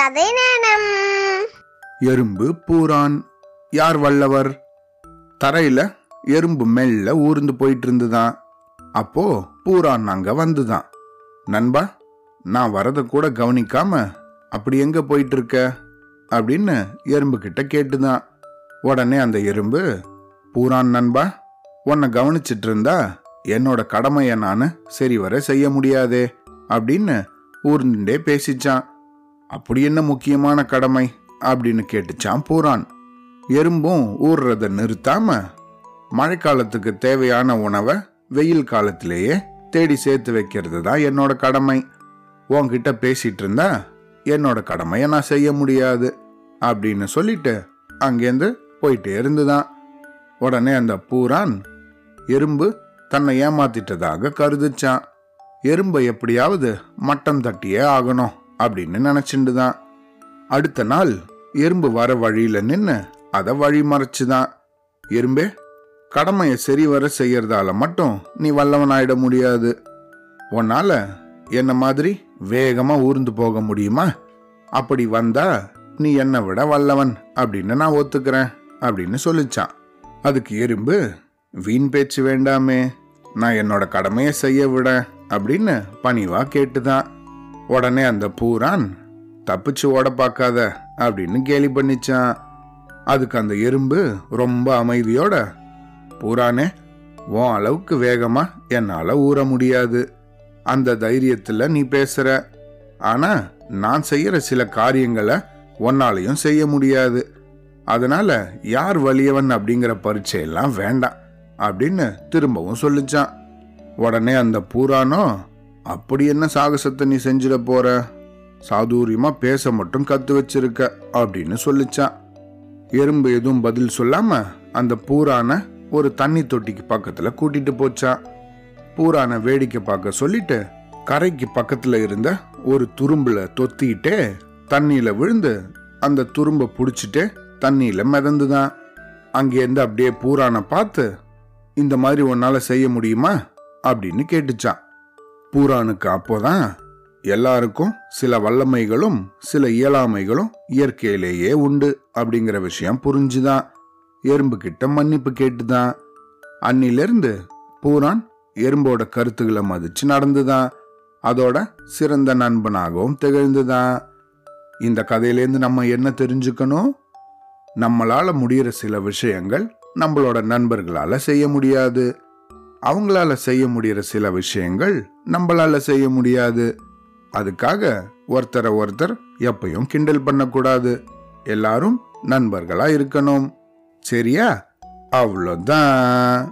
கதை நேரம். எறும்பு பூரான். யார் வல்லவர்? தரையில எறும்பு மெல்ல ஊர்ந்து போயிட்டு இருந்துதான் அப்போ பூரான் அங்க வந்துதான். நண்பா நான் வரத கூட கவனிக்காம அப்படி எங்க போயிட்டு இருக்க அப்படின்னு எறும்பு கிட்ட கேட்டுதான். உடனே அந்த எறும்பு பூரான் நண்பா உன்னை கவனிச்சிட்டு இருந்தா என்னோட கடமையை நான் சரிவர செய்ய முடியாதே அப்படின்னு ஊர்ந்துட்டே பேசிச்சான். அப்படி என்ன முக்கியமான கடமை? அப்படின்னு கேட்டுச்சான் பூரான். எறும்பும் ஊர்றத நிறுத்தாம மழைக்காலத்துக்கு தேவையான உணவை வெயில் காலத்திலேயே தேடி சேர்த்து வைக்கிறது தான் என்னோட கடமை. உன்கிட்ட பேசிட்டு இருந்தா என்னோட கடமையை நான் செய்ய முடியாது அப்படின்னு சொல்லிட்டு அங்கேருந்து போயிட்டே இருந்துதான். உடனே அந்த பூரான் எறும்பு தன்னை ஏமாத்திட்டதாக கருதுச்சான். எறும்பை எப்படியாவது மட்டம் தட்டியே ஆகணும். அப்படின்னு நினைச்சுட்டு தான் அடுத்த நாள் எறும்பு வர வழியில நின்று அதை வழி மறைச்சுதான். எறும்பே கடமையை சரி வர செய்யறதால மட்டும் நீ வல்லவன் ஆயிட முடியாது. உன்னால என்ன மாதிரி வேகமா ஊர்ந்து போக முடியுமா? அப்படி வந்தா நீ என்னை விட வல்லவன் அப்படின்னு நான் ஒத்துக்கிறேன் அப்படின்னு சொல்லிச்சான். அதுக்கு எறும்பு வீண் பேச்சு வேண்டாமே நான் என்னோட கடமையை செய்ய விட அப்படின்னு பணிவா கேட்டுதான். உடனே அந்த பூரான் தப்பிச்சு ஓட பார்க்காத அப்படின்னு கேலி பண்ணிச்சான். அதுக்கு அந்த எறும்பு ரொம்ப அமைதியோட பூரானே உன் அளவுக்கு வேகமா என்னால ஊற முடியாது. அந்த தைரியத்துல நீ பேசுற. ஆனா நான் செய்யற சில காரியங்களை உன்னாலையும் செய்ய முடியாது. அதனால யார் வலியவன் அப்படிங்கிற பரீட்சையெல்லாம் வேண்டாம் அப்படின்னு திரும்பவும் சொல்லிச்சான். உடனே அந்த பூரானோ அப்படி என்ன சாகசத்தை நீ செஞ்சிட போற? சாதுரியமா பேச மட்டும் கத்து வச்சிருக்க அப்படின்னு சொல்லிச்சான். எறும்பு எதுவும் பதில் சொல்லாம அந்த பூரான ஒரு தண்ணி தொட்டிக்கு பக்கத்துல கூட்டிட்டு போச்சான். பூரான வேடிக்கை பார்க்க சொல்லிட்டு கரைக்கு பக்கத்துல இருந்த ஒரு துரும்புல தொத்திக்கிட்டே தண்ணியில விழுந்து அந்த துரும்ப புடிச்சிட்டு தண்ணியில மிதந்துதான். அங்கேருந்து அப்படியே பூரான பார்த்து இந்த மாதிரி உன்னால செய்ய முடியுமா? அப்படின்னு கேட்டுச்சான். பூரானுக்கு அப்போதான் எல்லாருக்கும் சில வல்லமைகளும் சில இயலாமைகளும் இயற்கையிலேயே உண்டு அப்படிங்கிற விஷயம் புரிஞ்சுதான் எறும்பு கிட்ட மன்னிப்பு கேட்டுதான். அன்னிலிருந்து பூரான் எறும்போட கருத்துக்களை மதிச்சு நடந்துதான் அதோட சிறந்த நண்பனாகவும் திகழ்ந்துதான். இந்த கதையிலேருந்து நம்ம என்ன தெரிஞ்சுக்கணும்? நம்மளால முடிகிற சில விஷயங்கள் நம்மளோட நண்பர்களால செய்ய முடியாது. அவங்களால செய்ய முடியிற சில விஷயங்கள் நம்மளால செய்ய முடியாது. அதுக்காக ஒருத்தரை ஒருத்தர் எப்பயும் கிண்டல் பண்ணக்கூடாது. எல்லாரும் நண்பர்களா இருக்கணும். சரியா? அவ்வளோதான்